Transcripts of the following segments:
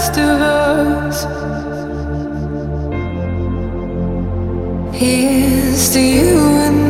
last of us. Here's to you and me.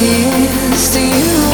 here's to you.